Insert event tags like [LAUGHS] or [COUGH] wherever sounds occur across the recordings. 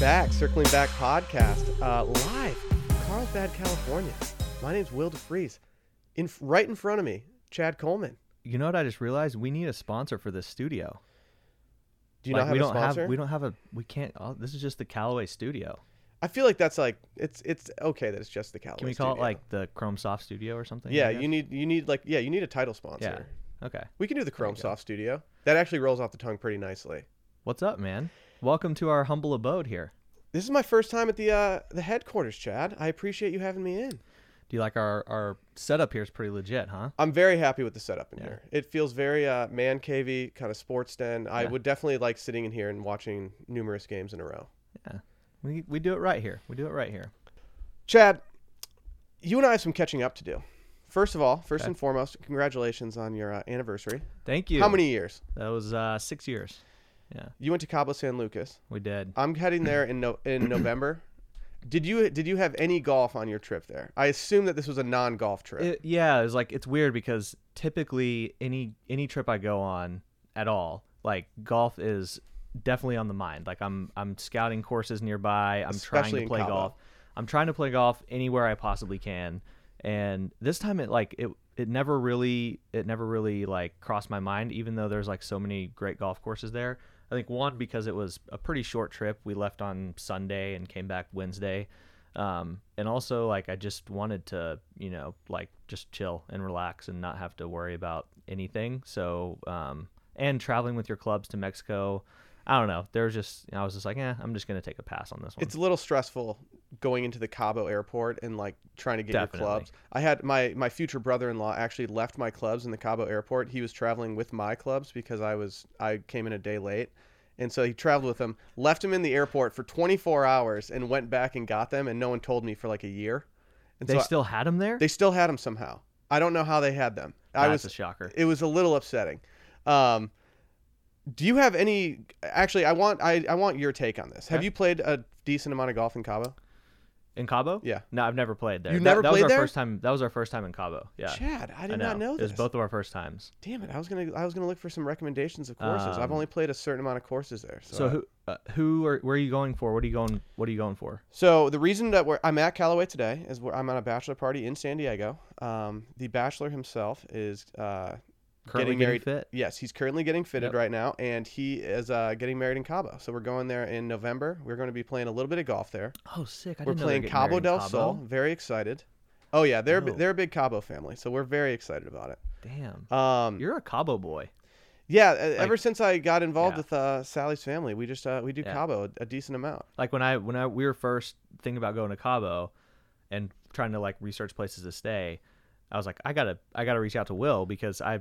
All right, we're back. Circling Back podcast, uh, live, Carlsbad, California. My name's Will DeFries. In right in front of me, Chad Coleman. You know what I just realized? We need a sponsor for this studio. Do you Like, not have we a don't sponsor? have we don't have a we can't. Oh, this is just the Callaway studio. I feel like that's like it's it's okay that it's just the Callaway. Can we call studio. it like the Chrome Soft Studio or something? Yeah, you need you need like yeah you need a title sponsor. Yeah. Okay. We can do the Chrome. Soft Studio. That actually rolls off the tongue pretty nicely. What's up, man? Welcome to our humble abode here. This is my first time at the uh, the headquarters, Chad. I appreciate you having me in. Do you like our our setup here? Is pretty legit, huh? I'm very happy with the setup in Yeah. here. It feels very uh, man cavey, kind of sports den. I Yeah. would definitely like sitting in here and watching numerous games in a row. Yeah. We we do it right here. We do it right here. Chad, you and I have some catching up to do. First of all, first Okay. and foremost, congratulations on your uh, anniversary. Thank you. How many years? That was uh, six years. Yeah, You went to Cabo San Lucas. we did. I'm heading there in no- in [COUGHS] November. Did you did you have any golf on your trip there? I assume that this was a non-golf trip. It, yeah, it was like it's weird because typically any any trip I go on at all, like golf is definitely on the mind. Like I'm I'm scouting courses nearby. I'm Especially trying to play Cabo. golf. I'm trying to play golf anywhere I possibly can. And this time it like it it never really it never really like crossed my mind even though there's like so many great golf courses there. I think one because it was a pretty short trip. We left on Sunday and came back Wednesday. Um, and also like I just wanted to, you know, like just chill and relax and not have to worry about anything. So, um, and traveling with your clubs to Mexico, I don't know. There was just I was just like, yeah, I'm just gonna take a pass on this one. It's a little stressful going into the Cabo airport and like trying to get your clubs. I had my my future brother-in-law actually left my clubs in the Cabo airport. He was traveling with my clubs because I was I came in a day late. And so he traveled with them, left him in the airport for 24 hours and went back and got them and no one told me for like a year. And they so I- still had them there. they still had them somehow. I don't know how they had them. I was a shocker. it was a little upsetting. Um, do you have any? Actually, I want I, I want your take on this. Have Okay. you played a decent amount of golf in Cabo? In Cabo? Yeah. No, I've never played there. You That- never that was played our there? first time. That was our first time in Cabo. Yeah. Chad, I I did not know It this. was both of our first times. Damn it! I was gonna I was gonna look for some recommendations of courses. I've Um, only played a certain amount of courses there. So, So, who uh, who are where are you going for? What are you going? What are you going for? So the reason that we're, I'm at Callaway today is where I'm at a bachelor party in San Diego. Um, the bachelor himself is uh, Currently getting getting married. fit? Yes, he's currently getting fitted Yep. right now, and he is uh, getting married in Cabo. So we're going there in November. We're going to be playing a little bit of golf there. Oh, sick! I we're didn't know they were playing getting Cabo del Cabo. Sol. Very excited. Oh yeah, they're a Oh. they're a big Cabo family, so we're very excited about it. Damn, Um, you're a Cabo boy. yeah, e- ever since I got involved Yeah. with uh, Sally's family, we just uh, we do Yeah. Cabo a, a decent amount. Like when I when I we were first thinking about going to Cabo, and trying to like research places to stay, I was like, I gotta I gotta reach out to Will because I.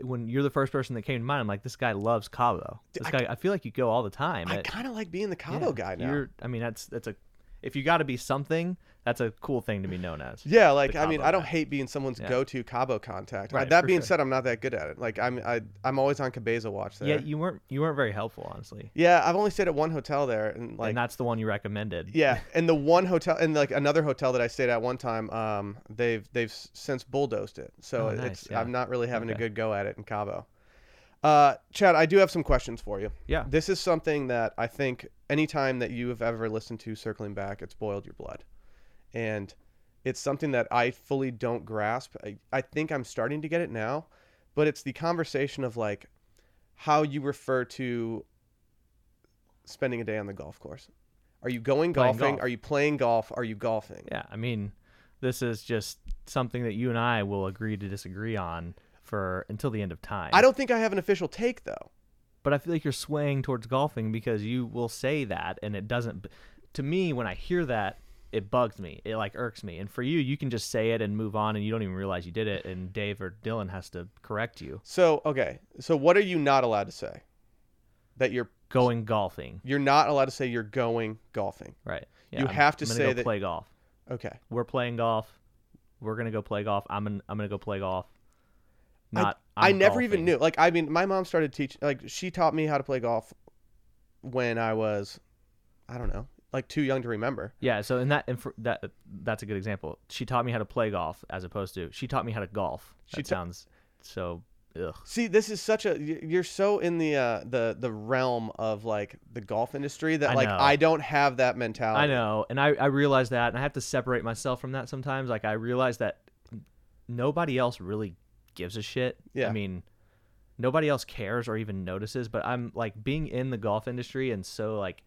When you're the first person that came to mind, I'm like, this guy loves Cabo. This I- guy, I feel like you go all the time. I kind of like being the Cabo yeah, guy now. You're, I mean, that's that's a, if you got to be something, that's a cool thing to be known as. [LAUGHS] Yeah, like I mean, I don't hate being someone's Yeah. go-to Cabo contact. Right, that being sure. said, I'm not that good at it. Like I'm, I, I'm always on Cabeza watch there. Yeah, you weren't you weren't very helpful, honestly. Yeah, I've only stayed at one hotel there, and like, and that's the one you recommended. yeah, [LAUGHS] and the one hotel, and like another hotel that I stayed at one time, um, they've they've since bulldozed it, so Oh, it's yeah. I'm not really having a good go at it in Cabo. Uh, Chad, I do have some questions for you. Yeah. This is something that I think anytime that you have ever listened to circling back, it's boiled your blood, and it's something that I fully don't grasp. I, I think I'm starting to get it now, but it's the conversation of like how you refer to spending a day on the golf course. Are you going Playing golfing? golf. Are you playing golf? Are you golfing? Yeah, I mean, this is just something that you and I will agree to disagree on for until the end of time. I don't think I have an official take though. but I feel like you're swaying towards golfing because you will say that, and it doesn't. To me, when I hear that, it bugs me. It like irks me. And for you, you can just say it and move on, and you don't even realize you did it. And Dave or Dylan has to correct you. So, okay. So what are you not allowed to say? That you're Going golfing, you're not allowed to say you're going golfing. right? You I'm- have to say go that- play golf. Okay. We're playing golf. We're gonna go play golf. I'm gonna, I'm gonna go play golf. Not. I I'm never even knew. Like I mean, my mom started teaching like she taught me how to play golf when I was I don't know, like too young to remember. Yeah, so in that inf- that that's a good example. She taught me how to play golf as opposed to she taught me how to golf. She That ta- sounds so ugh. See, this is such a you're so in the uh, the the realm of like the golf industry that I like know. I don't have that mentality. I know, and I I realize that, and I have to separate myself from that sometimes. Like I realize that nobody else really gives a shit. Yeah. I mean, nobody else cares or even notices. But I'm like being in the golf industry and so like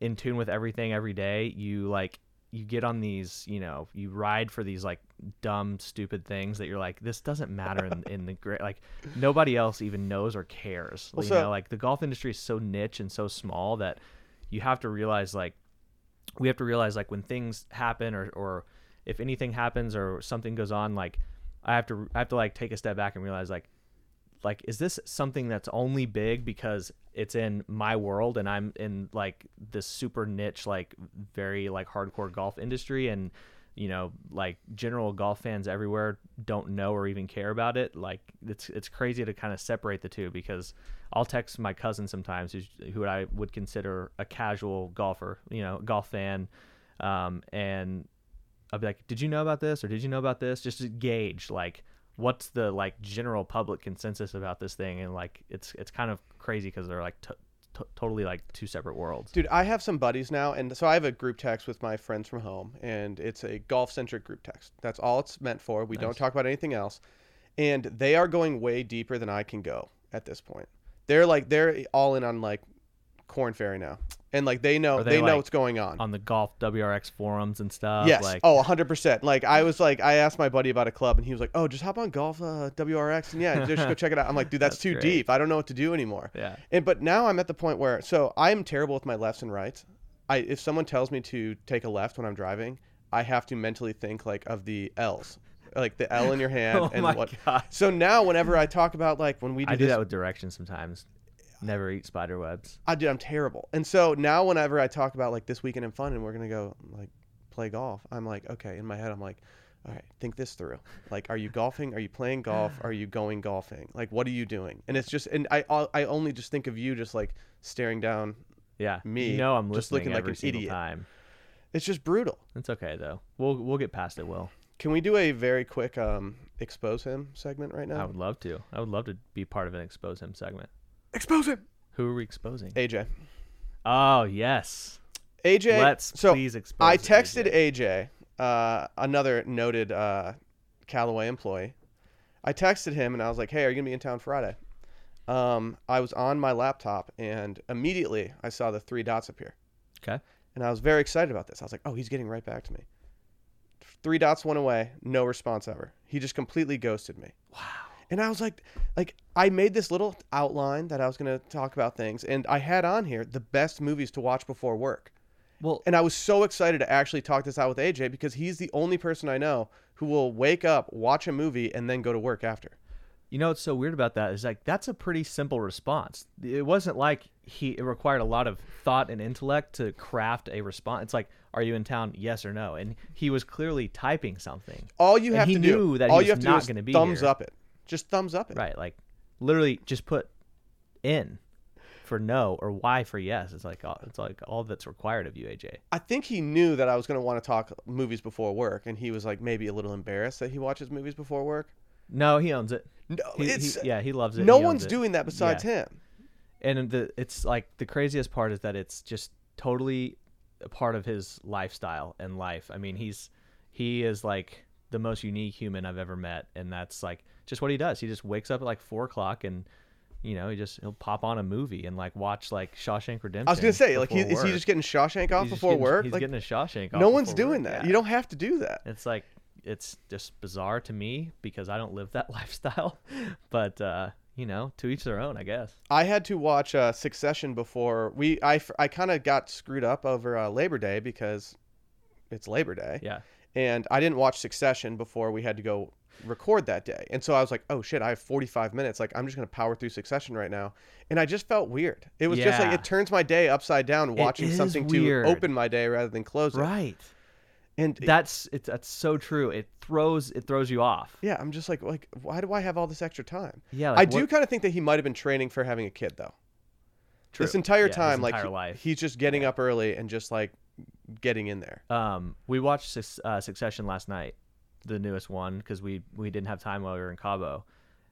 in tune with everything every day. You like you get on these, you know, you ride for these like dumb, stupid things that you're like, this doesn't matter in, in the great. Like nobody else even knows or cares. Well, you so- know, like the golf industry is so niche and so small that you have to realize like we have to realize like when things happen or or if anything happens or something goes on like I have to I have to like take a step back and realize like like is this something that's only big because it's in my world and I'm in like this super niche like very like hardcore golf industry and you know like general golf fans everywhere don't know or even care about it? Like it's it's crazy to kind of separate the two because I'll text my cousin sometimes who's, who I would consider a casual golfer you know golf fan um, and I'll be like did you know about this or did you know about this just to gauge like what's the like general public consensus about this thing and like it's it's kind of crazy because they're like t- t- totally like two separate worlds Dude, I have some buddies now, and so I have a group text with my friends from home, and it's a golf centric group text. That's all it's meant for. We don't talk about anything else. And they are going way deeper than I can go at this point. They're like they're all in on like Korn Ferry now, and like they know Are they, they, know like, what's going on. on the golf WRX forums and stuff yes. like oh, 100%. Like I was like I asked my buddy about a club, and he was like, "Oh, just hop on golf uh, WRX, and yeah, just go check it out." I'm like, "Dude, that's, [LAUGHS] That's too great. deep. I don't know what to do anymore." yeah And but now I'm at the point where so I'm terrible with my lefts and rights. I if someone tells me to take a left when I'm driving, I have to mentally think like of the L's, like the L in your [LAUGHS] hand oh and my what. god So now whenever I talk about like when we do I do this, that with directions sometimes never eat spider webs I do. I'm terrible. And so now whenever I talk about like this weekend in fun and we're gonna go like play golf, I'm like, okay, in my head I'm like. All right, think this through. Like, are you golfing? Are you playing golf? [SIGHS] Are you going golfing? Like, what are you doing? And it's just, and I, I only just think of you just like staring down. yeah Me, you know I'm just looking like an idiot. time It's just brutal. it's okay though we'll we'll get past it will Can we do a very quick um, expose him segment right now? I would love to I would love to be part of an expose him segment Expose him. who are we exposing AJ. oh yes AJ. let's so please expose I AJ. texted AJ, uh, another noted uh, Callaway employee. I texted him and I was like, "Hey, are you gonna be in town Friday?" Um, I was on my laptop and immediately I saw the three dots appear, okay and I was very excited about this. I was like, "Oh, he's getting right back to me." Three dots went away, no response ever. He just completely ghosted me. wow And I was like, like I made this little outline that I was going to talk about things, and I had on here the best movies to watch before work. well And I was so excited to actually talk this out with AJ because he's the only person I know who will wake up, watch a movie, and then go to work after. You know what's so weird about that is like that's a pretty simple response. It wasn't like he it required a lot of thought and intellect to craft a response. It's like, are you in town? Yes or no. And he was clearly typing something. All you And have to do, that all you have to not do is gonna be thumbs here. up it. Just thumbs up it. Right. Like literally just put in for no or Y for yes. It's like all- it's like all that's required of you, AJ. I think he knew that I was going to want to talk movies before work, and he was like maybe a little embarrassed that he watches movies before work. No, he owns it. No, He- he- it's yeah, he loves it. no one's it. doing that besides him. and the it's like the craziest part is that it's just totally a part of his lifestyle and life. I mean, he's he is like the most unique human I've ever met, and that's like just what he does. He just wakes up at like four o'clock and. You know, he just he'll pop on a movie and like watch like Shawshank Redemption. I was gonna say, like, he, is he just getting Shawshank off He's before getting- work? He's like, getting a Shawshank. Off no one's doing work, that. yeah. You don't have to do that. It's like it's just bizarre to me because I don't live that [LAUGHS] lifestyle. But uh, you know, to each their own, I guess. I had to watch uh, Succession before we. I I kind of got screwed up over uh, Labor Day because it's Labor Day, Yeah. and I didn't watch Succession before we had to go record that day. And so I was like, oh shit, I have 45 minutes. Like I'm just gonna power through Succession right now. And I just felt weird. It was just like it turns my day upside down watching something weird. to open my day rather than close it. Right. And That's it's that's so true. It throws it throws you off. yeah, I'm just like like why do I have all this extra time? Yeah. I like, do kind of think that he might have been training for having a kid though. True. This entire Yeah, time, like entire he- life. he's just getting up early and just like getting in there. Um, we watched uh, Succession last night, the newest one, because we we didn't have time while we were in Cabo,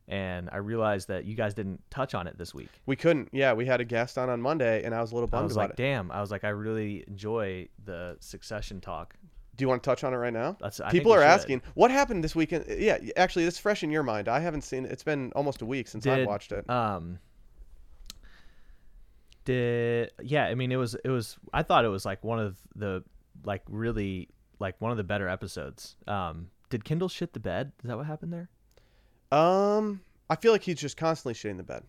and I realized that you guys didn't touch on it this week. We couldn't. Yeah, we had a guest on on Monday, and I was a little bummed I was about like, it. damn. I was like, I really enjoy the Succession talk. Do you want to touch on it right now? That's I People are should. asking what happened this weekend. Yeah, actually, it's fresh in your mind. I haven't seen it. It's been almost a week since I watched it. Um. Did yeah? I mean, it was it was. I thought it was like one of the like really like one of the better episodes. Um. Did Kendall shit the bed? Is that what happened there? Um, I feel like he's just constantly shitting the bed.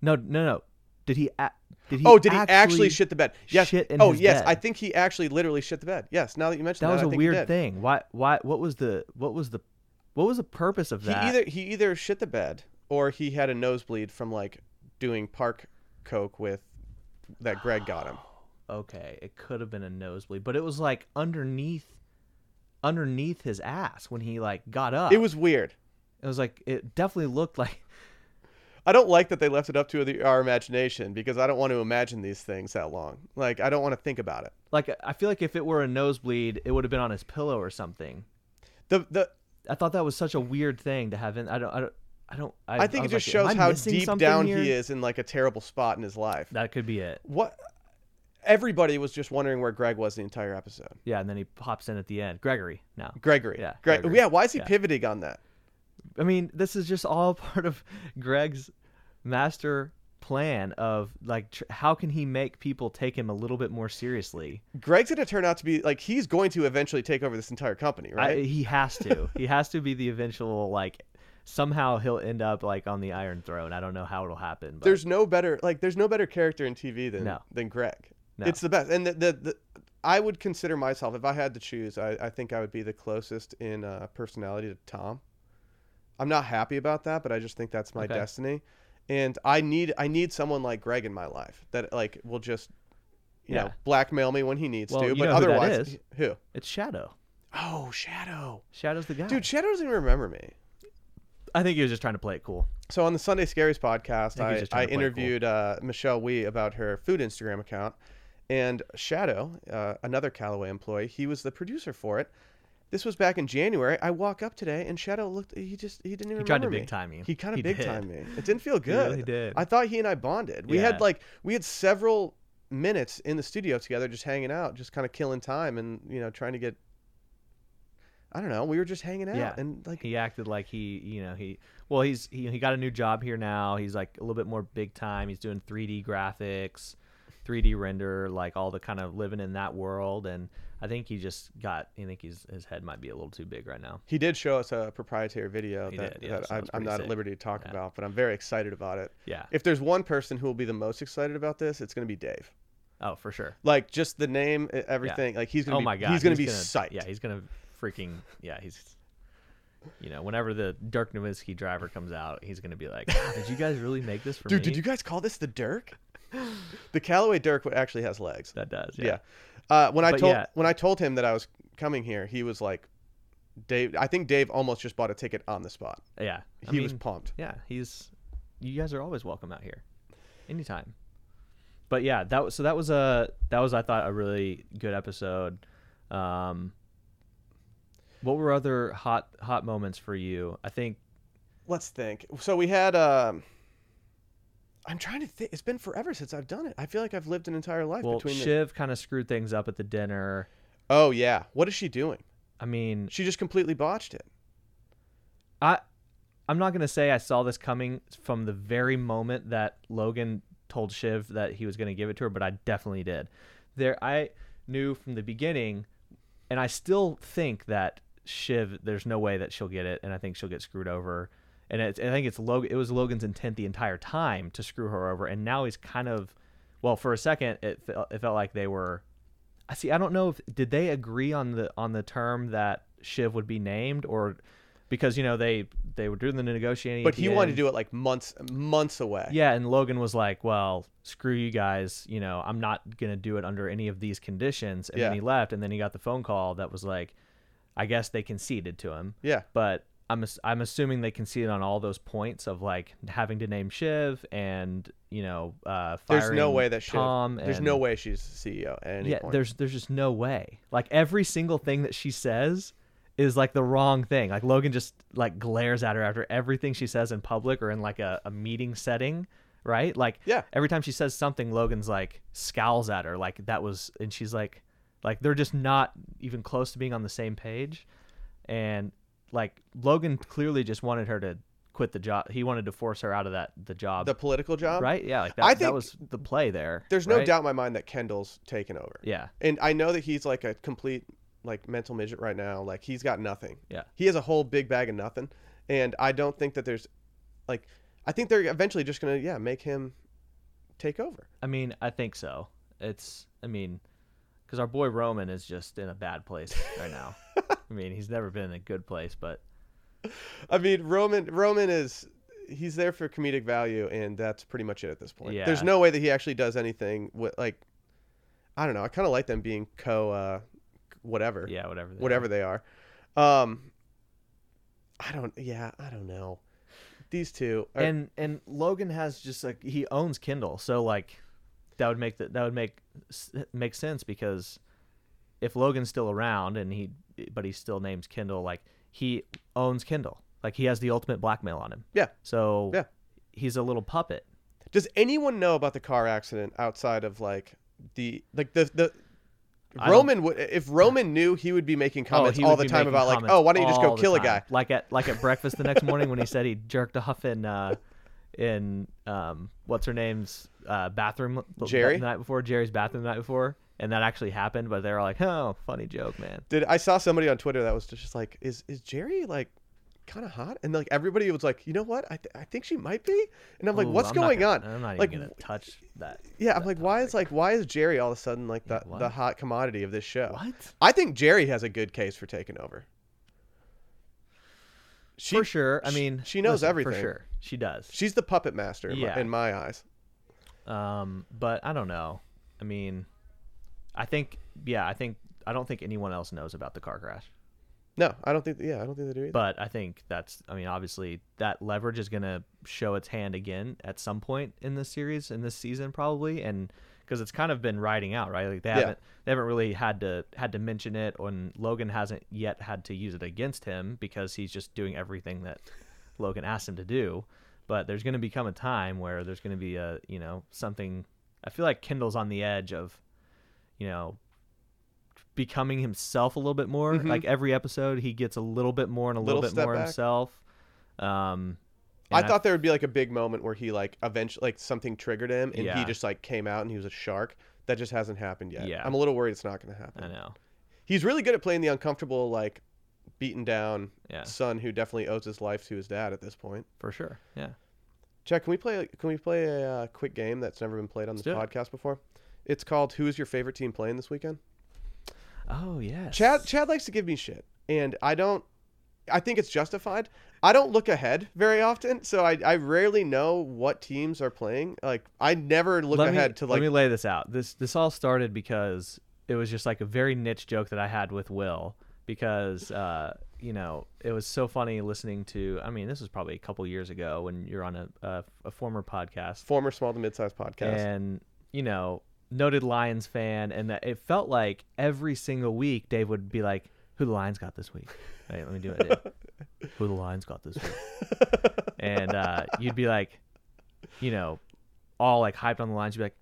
No, no, no. Did he? A- did he? oh, did he actually shit the bed? Yes. oh, yes. bed? I think he actually literally shit the bed. Yes. Now that you mentioned That that, was a weird thing. Why? Why? What was the? What was the? What was the purpose of that? He either he either shit the bed or he had a nosebleed from like doing park coke with that Greg got him. [SIGHS] okay, it could have been a nosebleed, but it was like underneath, underneath his ass when he like got up. It was weird. It was like it definitely looked like. I don't like that they left it up to the, our imagination because I don't want to imagine these things that long. Like I don't want to think about it. Like I feel like if it were a nosebleed, it would have been on his pillow or something. The the I thought that was such a weird thing to have in. I don't. I don't. I don't. I, I think I it just like, shows how deep down here? he is in like a terrible spot in his life. That could be it. What everybody was just wondering where Greg was the entire episode. Yeah, and then he pops in at the end. Gregory. No. Gregory. Yeah, Greg, Gregory. yeah, why is he Yeah. pivoting on that? I mean, this is just all [LAUGHS] part of Greg's master plan of like tr- how can he make people take him a little bit more seriously? Greg's going to turn out to be like he's going to eventually take over this entire company, right? I, he has to. [LAUGHS] he has to be the eventual like somehow he'll end up like on the Iron Throne. I don't know how it'll happen. But there's no better like there's no better character in TV than No. than Greg. No. It's the best. And the, the, the I would consider myself if I had to choose, I, I think I would be the closest in uh, personality to Tom. I'm not happy about that, but I just think that's my Okay. destiny. And I need I need someone like Greg in my life that like will just you know Yeah. blackmail me when he needs Well, to, but know who otherwise who? it's Shadow. Oh, Shadow. Shadow's the guy. Dude, Shadow doesn't even remember me. I think he was just trying to play it cool. So on the Sunday Scaries podcast, I I, just I trying to play it cool. interviewed uh, Michelle Wie about her food Instagram account, and Shadow, uh, another Callaway employee, he was the producer for it. This was back in January. I walk up today, and Shadow looked. He just he didn't even He tried to big time you. He kind of big did. time me. It didn't feel [LAUGHS] He good. really did. I thought he and I bonded. We Yeah. had like we had several minutes in the studio together, just hanging out, just kind of killing time, and you know trying to get. I don't know. We were just hanging out, Yeah. and like he acted like he you know he well he's he, he got a new job here now he's like a little bit more big time he's doing 3d graphics 3d render like all the kind of living in that world and i think he just got i think he's his head might be a little too big right now He did show us a proprietary video He that, did, yeah, that so I'm, that's I'm pretty not sick. at liberty to talk Yeah. about, but I'm very excited about it. yeah If there's one person who will be the most excited about this, it's going to be Dave. oh for sure Like just the name, e- everything. Like he's going to oh be, my god he's going to be psyched. yeah he's gonna freaking yeah he's you know whenever the dirk nowitzki driver comes out he's gonna be like ah, did you guys really make this for Dude, me did you guys call this the Dirk? The Callaway Dirk actually has legs. that does Yeah. yeah, Uh, when I But told yeah. when I told him that I was coming here, he was like, Dave. I think Dave almost just bought a ticket on the spot. yeah, I He was pumped. yeah he's you guys are always welcome out here anytime but yeah that was so that was a that was i thought a really good episode um what were other hot hot moments for you i think Let's think. So we had. Um, I'm trying to think. It's been forever since I've done it. I feel like I've lived an entire life well between. the... shiv kind of screwed things up at the dinner Oh yeah. What is she doing? i mean She just completely botched it. I I'm not gonna say I saw this coming from the very moment that Logan told Shiv that he was gonna give it to her, but I definitely did. There I knew from the beginning, and I still think that Shiv, there's no way that she'll get it, and I think she'll get screwed over. And it's, I think it's Logan. It was Logan's intent the entire time to screw her over, and now he's kind of, well, for a second it felt, it felt like they were. I see. I don't know if did they agree on the on the term that Shiv would be named, or because you know they they were doing the negotiating. But he wanted to do it like months months away. Yeah, and Logan was like, "Well, screw you guys. You know, I'm not gonna do it under any of these conditions." And then he left, and then he got the phone call that was like, I guess they conceded to him, Yeah. but I'm I'm assuming they conceded on all those points of like having to name Shiv and you know, uh, There's no way that Shiv. Tom. There's and- no way she's CEO at any yeah, point. there's there's just no way. Like every single thing that she says is like the wrong thing. Like Logan just like glares at her after everything she says in public or in like a, a meeting setting, right? Like Yeah. every time she says something, Logan's like scowls at her like that was, and she's like, like they're just not even close to being on the same page, and like Logan clearly just wanted her to quit the job. He wanted to force her out of that the job, The political job. right? Yeah, like that. I that was the play there. There's no doubt in my mind that Kendall's taken over. Yeah, And I know that he's like a complete like mental midget right now. Like he's got nothing. Yeah. He has a whole big bag of nothing. And I don't think that there's like I think they're eventually just gonna yeah make him take over. I mean, I think so. It's, I mean, because our boy Roman is just in a bad place right now. [LAUGHS] I mean, he's never been in a good place, but I mean Roman Roman is he's there for comedic value and that's pretty much it at this point. Yeah. There's no way that he actually does anything with like I don't know. I kind of like them being co uh whatever. yeah, whatever. they whatever are. they are. Um, I don't. Yeah, I don't know. These two. Are, And and Logan has just like he owns Kendall, so like that would make that that would make make sense because if Logan's still around and he but he still names Kendall like he owns Kendall, like he has the ultimate blackmail on him. Yeah. So Yeah. he's a little puppet. does anyone know about the car accident outside of like the like the the. I Roman would if Roman knew he would be making comments Oh, all the time about like oh why don't you just go the kill a guy Like at like at breakfast the next morning when he said he jerked off in uh in um what's her name's uh bathroom the- Jerry? the night before Jerry's bathroom the night before and that actually happened but they were like oh funny joke man. Did I saw somebody on Twitter that was just like is is Jerry like kind of hot? And like everybody was like you know what? I, th- I think she might be. And I'm like Ooh, what's I'm going on? I'm not Like, even gonna touch that yeah I'm that like why is like why is Jerry all of a sudden like the Yeah, the hot commodity of this show? What? I think Jerry has a good case for taking over. She, for sure I mean she knows listen, everything. for sure she does She's the puppet master in, Yeah. my, in my eyes. um but I don't know I mean I think yeah I think I don't think anyone else knows about the car crash No, I don't think. Yeah, I don't think they do either. But I think that's, I mean, obviously that leverage is going to show its hand again at some point in this series, in this season, probably, and because it's kind of been riding out, right? Like they Yeah. haven't, they haven't really had to had to mention it, and Logan hasn't yet had to use it against him because he's just doing everything that Logan asked him to do. But there's going to become a time where there's going to be a, you know, something. I feel like Kendall's on the edge of, you know, becoming himself a little bit more. Mhm. Like every episode, he gets a little bit more and a little, Little bit more back. himself. Um, I thought there would be like a big moment where he like eventually like something triggered him and he just like came out and he was a shark. That just hasn't happened yet. Yeah. I'm a little worried it's not going to happen. I know. He's really good at playing the uncomfortable, like beaten down Yeah, son who definitely owes his life to his dad at this point. for sure. Yeah. Check. Can we play? Can we play a uh, quick game that's never been played on Let's this it. podcast before? It's called "Who is your favorite team playing this weekend?" Oh yes. Chad Chad likes to give me shit, and I don't. I think it's justified. I don't look ahead very often, so I, I rarely know what teams are playing. Like I never look let ahead me, to like. let me lay this out. This this all started because it was just like a very niche joke that I had with Will because uh, you know it was so funny listening to. I mean, this was probably a couple years ago when you're on a a, a former podcast former small to mid-sized podcast. and you know noted Lions fan, and that it felt like every single week Dave would be like, "Who the Lions got this week?" Wait, let me do it. [LAUGHS] Who the Lions got this week? and uh, you'd be like, you know, all like hyped on the lines. You'd be like,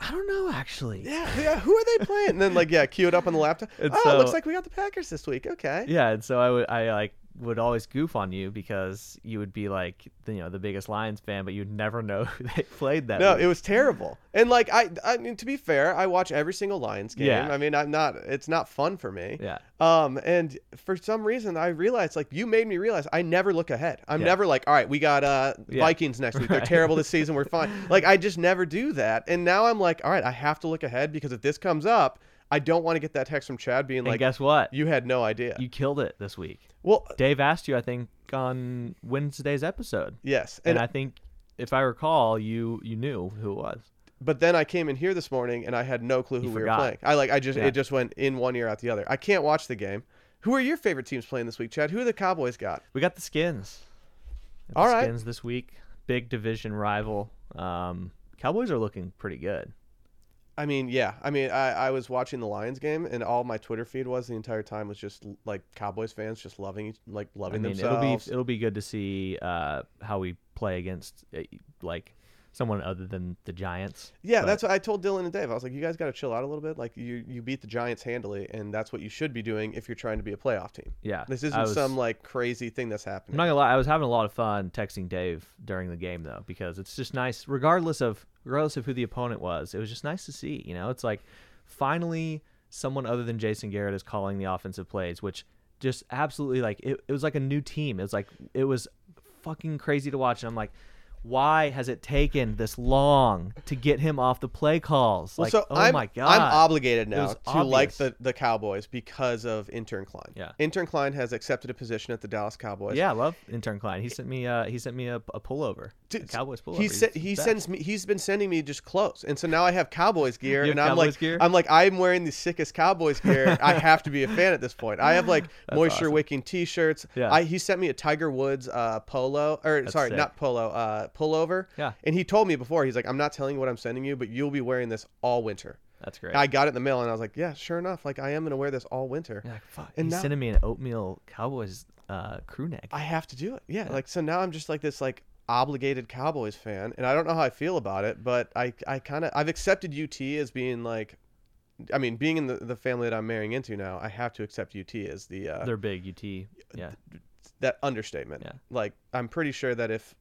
I don't know, actually. yeah, yeah. Who are they playing? And then like yeah, cue it up on the laptop. [LAUGHS] And oh, so- looks like we got the Packers this week. Okay. Yeah, and so I would, I like would always goof on you because you would be like, the, you know, the biggest Lions fan, but you'd never know [LAUGHS] who they played that. No, week. it was terrible. And like I, I mean, to be fair, I watch every single Lions game. Yeah. I mean, I'm not. It's not fun for me. yeah, Um, and for some reason, I realized, like, you made me realize I never look ahead. I'm Yeah. never like, all right, we got uh Yeah. Vikings next week. They're [LAUGHS] Right. terrible this season. We're fine. Like, I just never do that. And now I'm like, all right, I have to look ahead because if this comes up, I don't want to get that text from Chad being and like, guess what? you had no idea. You killed it this week. well, Dave asked you, I think, on Wednesday's episode, yes. and, And, I think, if I recall, you you knew who it was. but then I came in here this morning and I had no clue who You we forgot. were playing. I like, I just, Yeah. it just went in one ear out the other. I can't watch the game. Who are your favorite teams playing this week, Chad? Who are the Cowboys got? We got the Skins. Got All the right. Skins this week. Big division rival. Um, Cowboys are looking pretty good. I mean, yeah. I mean, I, I was watching the Lions game, and all my Twitter feed was the entire time was just like Cowboys fans just loving, like I loving mean, themselves. it'll be it'll be good to see uh, how we play against uh, like someone other than the Giants. Yeah, But- that's what I told Dylan and Dave. I was like, you guys got to chill out a little bit. Like you, you beat the Giants handily, and that's what you should be doing if you're trying to be a playoff team. Yeah, This isn't was- some like crazy thing that's happening. I'm not gonna lie, I was having a lot of fun texting Dave during the game though, because it's just nice, regardless of regardless of who the opponent was. It was just nice to see. You know, it's like finally someone other than Jason Garrett is calling the offensive plays, which just absolutely like it, it was like a new team. It was like it was fucking crazy to watch, and I'm like. Why has it taken this long to get him off the play calls? Well, Like, so oh I'm, my god! I'm obligated now to like the, the Cowboys because of Intern Klein. Yeah. Intern Klein has accepted a position at the Dallas Cowboys. yeah, I love intern Klein. He sent me uh he sent me a, a pullover, Dude, Cowboys pullover. He he sends me. He's been sending me just clothes, and so now I have Cowboys gear, You and have I'm Cowboys like, gear? I'm like, I'm wearing the sickest Cowboys gear. [LAUGHS] I have to be a fan at this point. I have like moisture awesome. wicking T-shirts. Yeah. I he sent me a Tiger Woods uh, polo, or That's sorry, sick. not polo, uh, pullover. Yeah. And he told me before, he's like, I'm not telling you what I'm sending you, but you'll be wearing this all winter. That's great. I got it in the mail, and I was like, yeah, sure enough, like I am gonna wear this all winter. Like, fuck. And He's now- sending me an oatmeal Cowboys uh, crew neck. I have to do it. Yeah, Yeah. Like so now I'm just like this like obligated Cowboys fan, and I don't know how I feel about it, but I I kind of I've accepted UT as being like, I mean, being in the the family that I'm marrying into now, I have to accept UT as the uh, They're big UT. Yeah. that understatement. Yeah. Like I'm pretty sure that if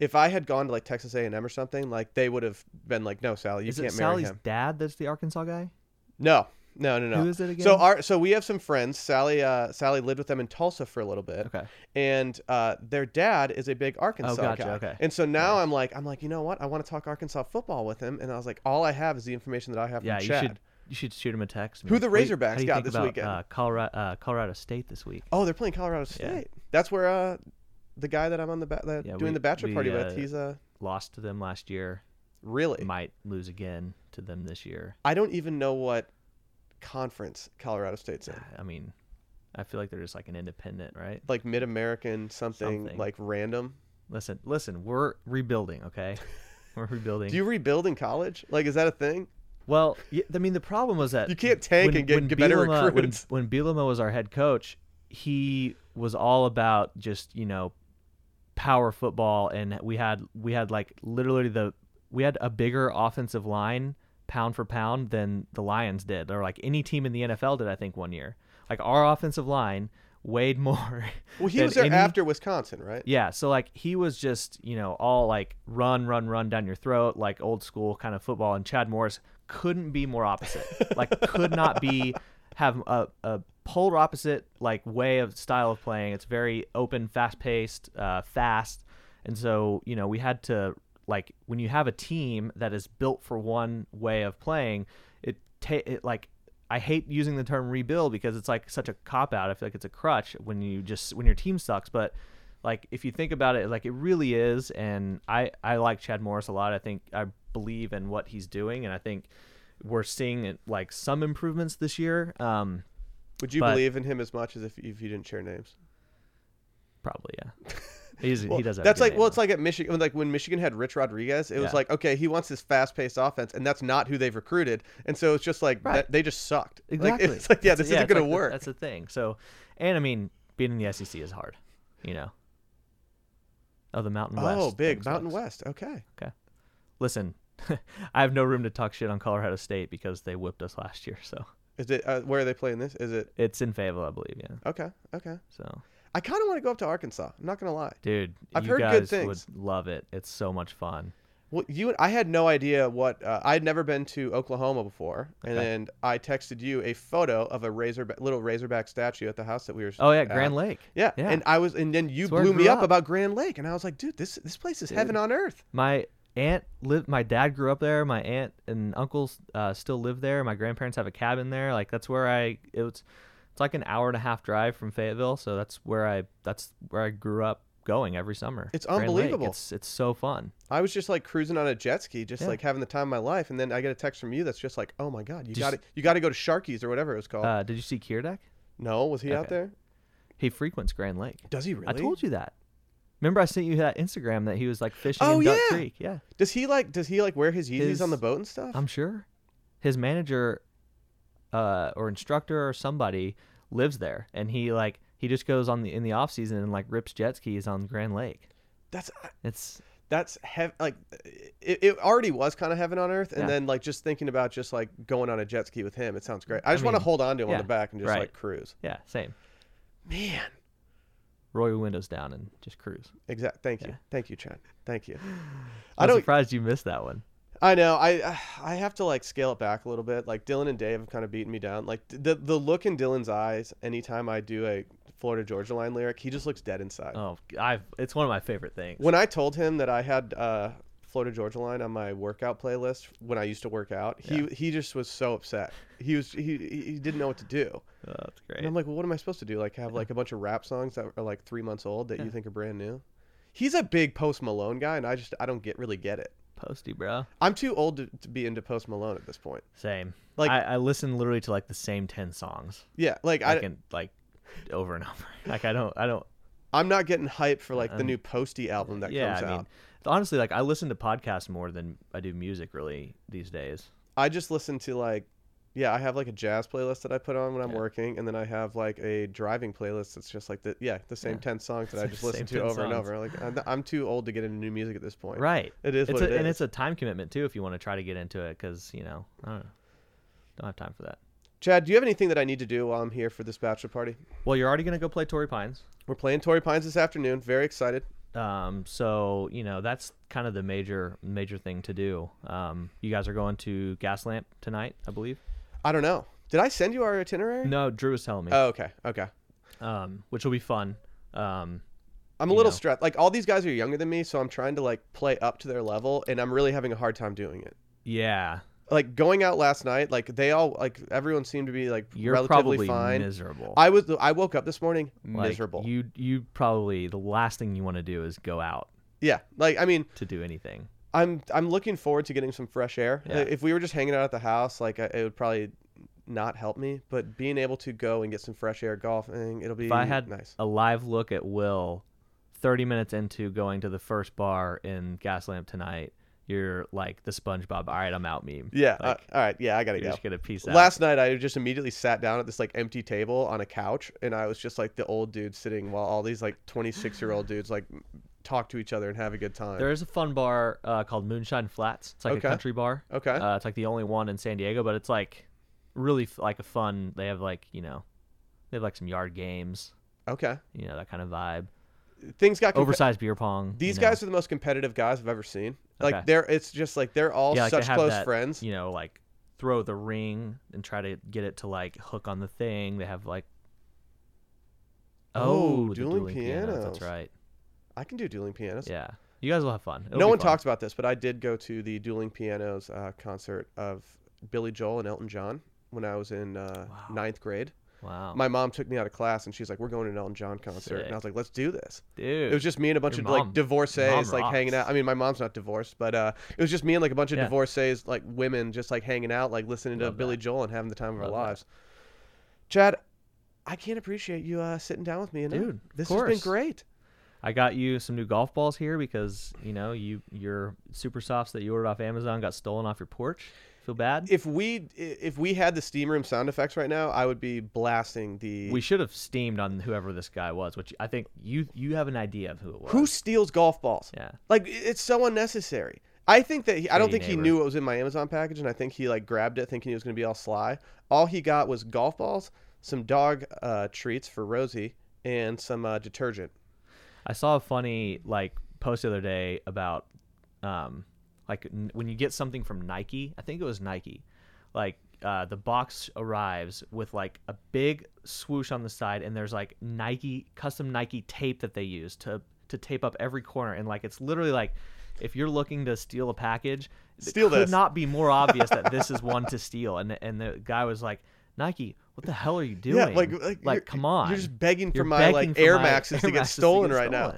if I had gone to like Texas A&M or something, like they would have been like, no, Sally, you Is can't it marry Sally's him. dad that's the Arkansas guy? No. No, no, no. Who is it again? So our so we have some friends. Sally uh, Sally lived with them in Tulsa for a little bit. okay. and uh, their dad is a big Arkansas oh, gotcha, guy. okay. And so now I'm like, I'm like, you know what? I want to talk Arkansas football with him. And I was like, all I have is the information that I have Yeah, from you Chad. should you should shoot him a text. Who the like, "What do you- Razorbacks you got this about, weekend?" Uh, Colorado, uh, Colorado State this week. Oh, they're playing Colorado State. Yeah. That's where uh, the guy that I'm on the ba- that Yeah, doing we- the bachelor we, party with. He's uh, Lost to them last year. really. Might lose again to them this year. I don't even know what conference Colorado State's in. I mean, I feel like they're just like an independent, right? Like Mid American something, Something. like random. Listen, listen, we're rebuilding, okay? [LAUGHS] We're rebuilding. Do you rebuild in college? Like, is that a thing? Well, y- I mean, the problem was that You can't tank and get- get better Bielema- recruits. When, when Bielema was our head coach, he was all about just you know power football, and we had we had like literally the we had a bigger offensive line pound for pound than the Lions did, or like any team in the NFL did. I think one year, like our offensive line weighed more. [LAUGHS] Well, he was there any- after Wisconsin, right? yeah, so like he was just, you know, all like run, run, run down your throat, like old school kind of football. And Chad Morris couldn't be more opposite. [LAUGHS] like could not be have a, a polar opposite like way of style of playing. It's very open, fast paced, uh, fast. And so, you know, we had to like when you have a team that is built for one way of playing, it ta- it like I hate using the term rebuild because it's like such a cop out. I feel like it's a crutch when you just when your team sucks. But like if you think about it, like it really is. And I I like Chad Morris a lot. I think I believe in what he's doing, and I think we're seeing like some improvements this year. Um, Would you But- believe in him as much as if, if you didn't share names? probably yeah. [LAUGHS] He's Well, he does. That's like well, it's like at Michigan, like when Michigan had Rich Rodriguez, it was like okay, he wants this fast-paced offense, and that's not who they've recruited, and so it's just like Right. that, they just sucked. exactly. Like, it's [LAUGHS] like yeah, this isn't it's gonna like the- work. that's the thing. So, and I mean, being in the SEC is hard. You know. Oh, the Mountain West. oh, big Mountain. West. Okay. Okay. Listen, [LAUGHS] I have no room to talk shit on Colorado State because they whipped us last year. So Is it uh, where are they playing this? Is it it's in Fayetteville, I believe. Yeah. okay? Okay. So, I kind of want to go up to Arkansas. I'm not gonna lie. dude, I've you heard guys good things. would love it. It's so much fun. Well, you I had no idea what uh, I had never been to Oklahoma before, and Okay. then I texted you a photo of a razorback, little razorback statue at the house that we were. Oh yeah, at. Grand Lake. Yeah. Yeah. and I was, and then you I blew me up, up. about Grand Lake, and I was like, dude, this this place is heaven on earth. My aunt lived. My dad grew up there. My aunt and uncles uh, still live there. My grandparents have a cabin there. Like that's where I. It was. It's like an hour and a half drive from Fayetteville, so that's where I. That's where I grew up going every summer. It's Grand Lake. unbelievable. It's it's so fun. I was just like cruising on a jet ski, just Yeah. like having the time of my life, and then I get a text from you that's just like, oh my god, you got to you got to go to Sharkies or whatever it was called. Uh, did you see Kiradech? no, was he out there? He frequents Grand Lake. Does he really? I told you that. Remember, I sent you that Instagram that he was like fishing Oh, in Duck yeah. Creek. Yeah, Does he like does he like wear his Yeezys on the boat and stuff? I'm sure. his manager uh, or instructor or somebody lives there, and he like he just goes on the in the off season and like rips jet skis on Grand Lake. That's It's that's hev- like it, it already was kind of heaven on earth and Yeah. then like just thinking about just like going on a jet ski with him it sounds great i I just want to hold on to him on the back and just right. like cruise yeah, same. man Roll your windows down and just cruise. exact thank you Yeah. thank you chad thank you [SIGHS] i I'm don't surprised you missed that one. I know i [SIGHS] i have to like scale it back a little bit like dylan and dave have kind of beaten me down like the the look in dylan's eyes anytime i do a florida georgia line lyric he just looks dead inside Oh, I've it's one of my favorite things. When I told him that I had uh, Florida Georgia Line on my workout playlist when I used to work out, he Yeah. he just was so upset. He was he he didn't know what to do. Oh, that's And great. I'm like, well, what am I supposed to do? Like have like a bunch of rap songs that are like three months old that you think are brand new? He's a big Post Malone guy, and I just I don't get really get it. Posty, bro. I'm too old to, to be into Post Malone at this point. Same. Like- I, I listen literally to like the same ten songs, Yeah, like like I can like over and [LAUGHS] over. Like I don't I don't. I'm not getting hype for like the Um, new Posty album that yeah, comes I mean, out. honestly, like I listen to podcasts more than I do music really these days. I just listen to like, yeah, I have like a jazz playlist that I put on when I'm Yeah. working, and then I have like a driving playlist that's just like the yeah the same Yeah. ten songs that I [LAUGHS] just listen to 10 over and over. Like I'm, I'm too old to get into new music at this point. Right. It is It's what a, it and it's a time commitment too if you want to try to get into it because you know I don't know, don't have time for that. Chad, do you have anything that I need to do while I'm here for this bachelor party? Well, you're already gonna go play Torrey Pines. We're playing Torrey Pines this afternoon. Very excited. Um, so you know that's kind of the major major thing to do. Um, you guys are going to Gaslamp tonight, I believe. I don't know. Did I send you our itinerary? No, Drew was telling me. Oh, okay. Okay. um, which will be fun. Um, I'm a little know. stressed. Like all these guys are younger than me, so I'm trying to like play up to their level, and I'm really having a hard time doing it. yeah, Like going out last night, like they all like everyone seemed to be like you're relatively probably fine. miserable. I was I woke up this morning Like, miserable. You you probably the last thing you want to do is go out yeah, like I mean, to do anything. I'm I'm looking forward to getting some fresh air. Yeah. If we were just hanging out at the house, like I- it would probably not help me. But being able to go and get some fresh air golfing, it'll be If I had nice. a live look at Will, thirty minutes into going to the first bar in Gaslamp tonight, you're like the SpongeBob. All right, I'm out meme. Yeah. uh, all right. Yeah, I gotta go. just gonna piece out. Last night, I just immediately sat down at this like empty table on a couch, and I was just like the old dude sitting while all these like 26 year old dudes like talk to each other and have a good time. There is a fun bar uh, called Moonshine Flats. It's like Okay. a country bar. okay. Uh, it's like the only one in San Diego, but it's like really f- like a fun. They have like you know, they have like some yard games, okay. you know that kind of vibe. Things got compe- Oversized beer pong. These you know. guys are the most competitive guys I've ever seen. Like Okay. they're it's just like they're all like they such have close that, friends. you know, like throw the ring and try to get it to like hook on the thing. They have like Oh, dueling That's pianos. right. I can do dueling pianos. Yeah, you guys will have fun. It'll no one fun. talks about this, but I did go to the dueling pianos uh, concert of Billy Joel and Elton John when I was in uh, Wow. ninth grade. Wow, My mom took me out of class and she's like, "We're going to an Elton John concert," and I was like, "Let's do this." dude. It was just me and a bunch of like divorcees like hanging out. I mean, my mom's not divorced, but uh, it was just me and like a bunch of Yeah. divorcees, like women, just like hanging out, like listening to Love Billy. Joel and having the time of our Love that. lives. Chad, I can't appreciate you uh, sitting down with me, enough. Dude, This has been great. I got you some new golf balls here because you know you your super softs that you ordered off Amazon got stolen off your porch. Feel bad? If we if we had the steam room sound effects right now, I would be blasting the. we should have steamed on whoever this guy was, which I think you you have an idea of who it was. Who steals golf balls? Yeah. Like it's so unnecessary. I think that he, I don't think he knew what was in my Amazon package, and I think he like grabbed it thinking he was going to be all sly. All he got was golf balls, some dog uh, treats for Rosie, and some uh, detergent. I saw a funny like post the other day about um like n- when you get something from Nike, I think it was Nike, like uh, the box arrives with like a big swoosh on the side, and there's like Nike custom Nike tape that they use to to tape up every corner, and like it's literally like if you're looking to steal a package, it Steal could this. not be more obvious that this is one to steal. And and the guy was like, Nike, what the hell are you doing? Yeah, like like, you're- come on, you're just begging for You're my begging like Air Maxes to Air get Maxes stolen get right now.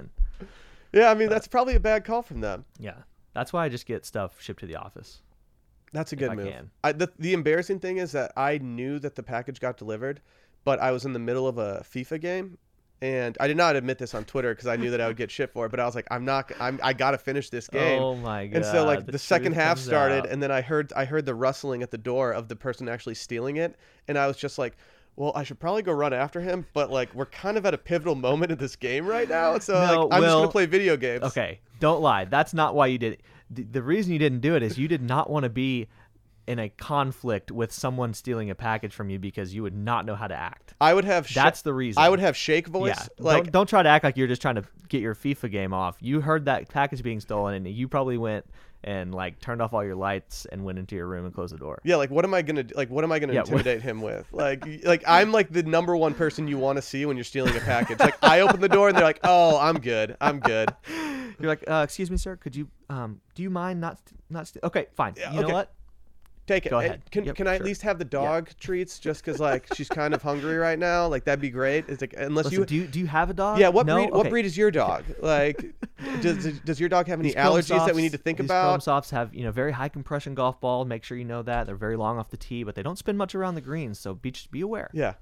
Yeah, I mean that's probably a bad call from them. Yeah, that's why I just get stuff shipped to the office. That's a good I move. I, the the embarrassing thing is that I knew that the package got delivered, but I was in the middle of a FIFA game, and I did not admit this on Twitter because I knew that I would get shit for it. But I was like, I'm not. I'm. I gotta finish this oh game. Oh my god! and so like the, second half started, out. and then I heard I heard the rustling at the door of the person actually stealing it, and I was just like. Well, I should probably go run after him, but like we're kind of at a pivotal moment in this game right now, so No, like, I'm just gonna play video games. Okay, don't lie. That's not why you did it. The, the reason you didn't do it is you did not want to be in a conflict with someone stealing a package from you because you would not know how to act. I would have. Sh- That's the reason. I would have shake voice. Yeah, like don't, don't try to act like you're just trying to get your FIFA game off. You heard that package being stolen, and you probably went and like turned off all your lights and went into your room and closed the door. Yeah, like what am I gonna do? like? What am I gonna Yeah, intimidate [LAUGHS] him with? Like, like I'm like the number one person you want to see when you're stealing a package. Like I open the door and they're like, "Oh, I'm good, I'm good." [LAUGHS] You're like, uh, excuse me, sir. Could you, um, do you mind not, st- not? St- okay, fine. Yeah, you okay. know what? Take it. Go ahead. Can Yep, can I at least have the dog treats just because like she's kind of hungry right now? Like that'd be great. It's like unless Listen, you. do you do you have a dog? yeah, what no? breed? What breed is your dog? [LAUGHS] Like, does does your dog have any These allergies that we need to Softs- think these about? Chrome softs have you know very high compression golf ball. Make sure you know that they're very long off the tee, but they don't spin much around the greens. So be just be aware. Yeah,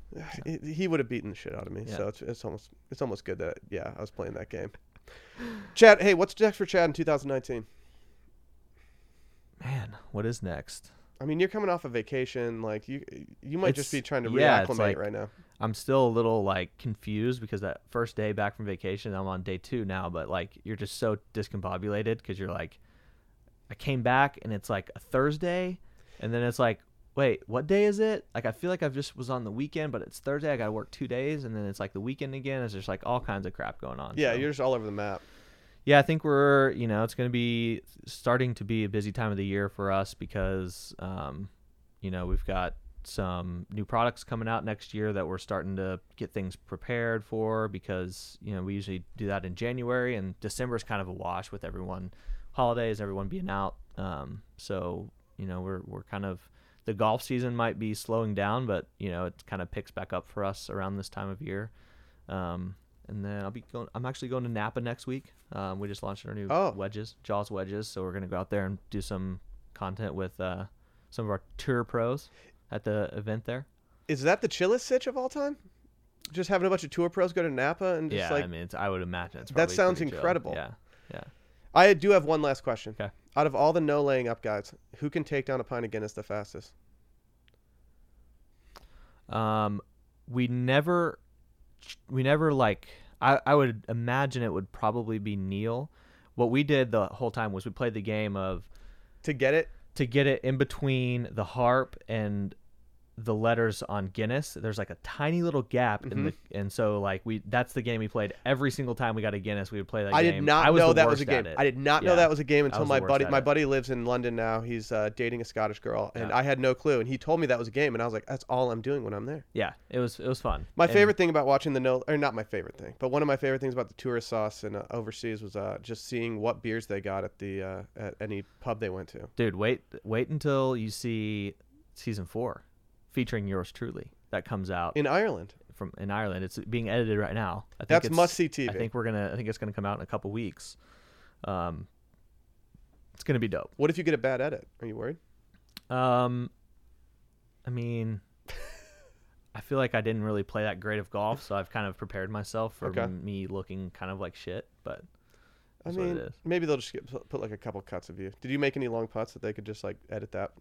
he- he would have beaten the shit out of me. Yeah. So it's, it's almost it's almost good that yeah I was playing that game. Chad, hey, what's next for Chad in 2019? Man, what is next? I mean, you're coming off a vacation. Like you, you might just be trying to yeah, it's reacclimate like- right now. I'm still a little like confused because that first day back from vacation, I'm on day two now, but like you're just so discombobulated because you're like, I came back and it's like a Thursday, and then it's like, wait, what day is it? Like I feel like I've just was on the weekend, but it's Thursday. I got to work two days, and then it's like the weekend again. It's just like all kinds of crap going on. Yeah, so- you're just all over the map. Yeah, I think we're you know it's going to be starting to be a busy time of the year for us because um, you know we've got some new products coming out next year that we're starting to get things prepared for because you know we usually do that in January and December is kind of a wash with everyone holidays everyone being out. Um, so you know we're we're kind of the golf season might be slowing down but you know it kind of picks back up for us around this time of year. Um, and then I'll be going. I'm actually going to Napa next week. Um, we just launched our new Oh. wedges, Jaws wedges. So we're gonna go out there and do some content with uh, some of our tour pros at the event there. Is that the chillest sitch of all time? Just having a bunch of tour pros go to Napa and just yeah, like I mean, it's, I would imagine it's That sounds pretty chill. incredible. Yeah, yeah. I do have one last question. Okay. Out of all the no laying up guys, who can take down a pint of Guinness the fastest? Um, we never, we never like. I I would imagine it would probably be Neil. What we did the whole time was we played the game of To get it, to get it in between the harp and the letters on Guinness. There's like a tiny little gap in the, Mm-hmm. and so like we that's the game we played every single time we got a Guinness. We would play that I game. did not I know that was a game. I did not know that was a game until my buddy. My it. buddy lives in London now. He's uh, dating a Scottish girl, and Yeah. I had no clue. And he told me that was a game, and I was like, "That's all I'm doing when I'm there." Yeah, it was it was fun. My And- favorite thing about watching the no, or not my favorite thing, but one of my favorite things about the tourist sauce and uh, overseas was uh, just seeing what beers they got at the uh, at any pub they went to. dude. Wait wait until you see season four, featuring yours truly. That comes out In Ireland, from in Ireland. It's being edited right now. I think that's it's- must see TV. I think we're gonna. I think it's gonna come out in a couple weeks. Um, it's gonna be dope. What if you get a bad edit? Are you worried? Um, I mean, [LAUGHS] I feel like I didn't really play that great of golf, so I've kind of prepared myself for Okay. me looking kind of like shit. But I That's what it mean, maybe they'll just get, put put, like a couple cuts of you. Did you make any long putts that they could just like edit that?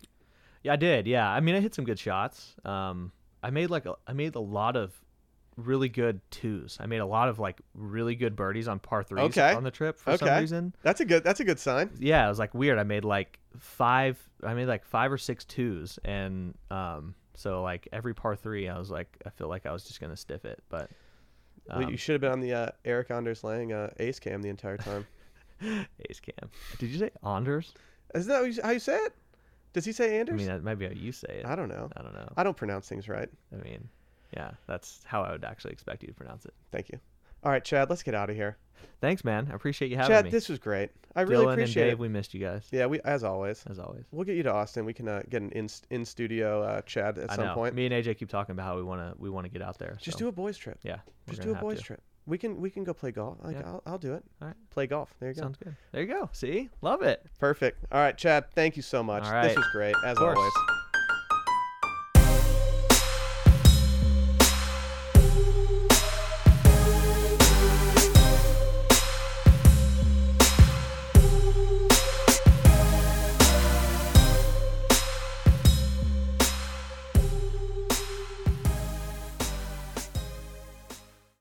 Yeah, I did. Yeah, I mean, I hit some good shots. Um, I made like a, I made a lot of really good twos. I made a lot of like really good birdies on par threes Okay. on the trip for some reason. That's a good. That's a good sign. yeah, it was like weird. I made like five. I made like five or six twos, and um, so like every par three, I was like, I feel like I was just gonna stiff it, but Well, um, you should have been on the uh, Erik Anders Lang uh, ace cam the entire time. [LAUGHS] ace cam. Did you say Anders? Is that how you say it? Does he say Anders? I mean, that might be how you say it. I don't know. I don't know. I don't pronounce things right. I mean, yeah, that's how I would actually expect you to pronounce it. Thank you. All right, Chad, let's get out of here. Thanks, man. I appreciate you having Chad, me. Chad, this was great. I Dylan really and appreciate Dave, it. we missed you guys Yeah, we as always. as always. We'll get you to Austin. We can uh, get an in in studio uh, Chad at I some know. point. Me and AJ keep talking about how we wanna we wanna get out there. Just so, do a boys trip. yeah. Just do a boys to. trip. We can we can go play golf. Like, Yeah. I'll, I'll do it. All right. Play golf. There you go. Sounds good. There you go. See, love it. Perfect. All right, Chad. Thank you so much. This was great as always.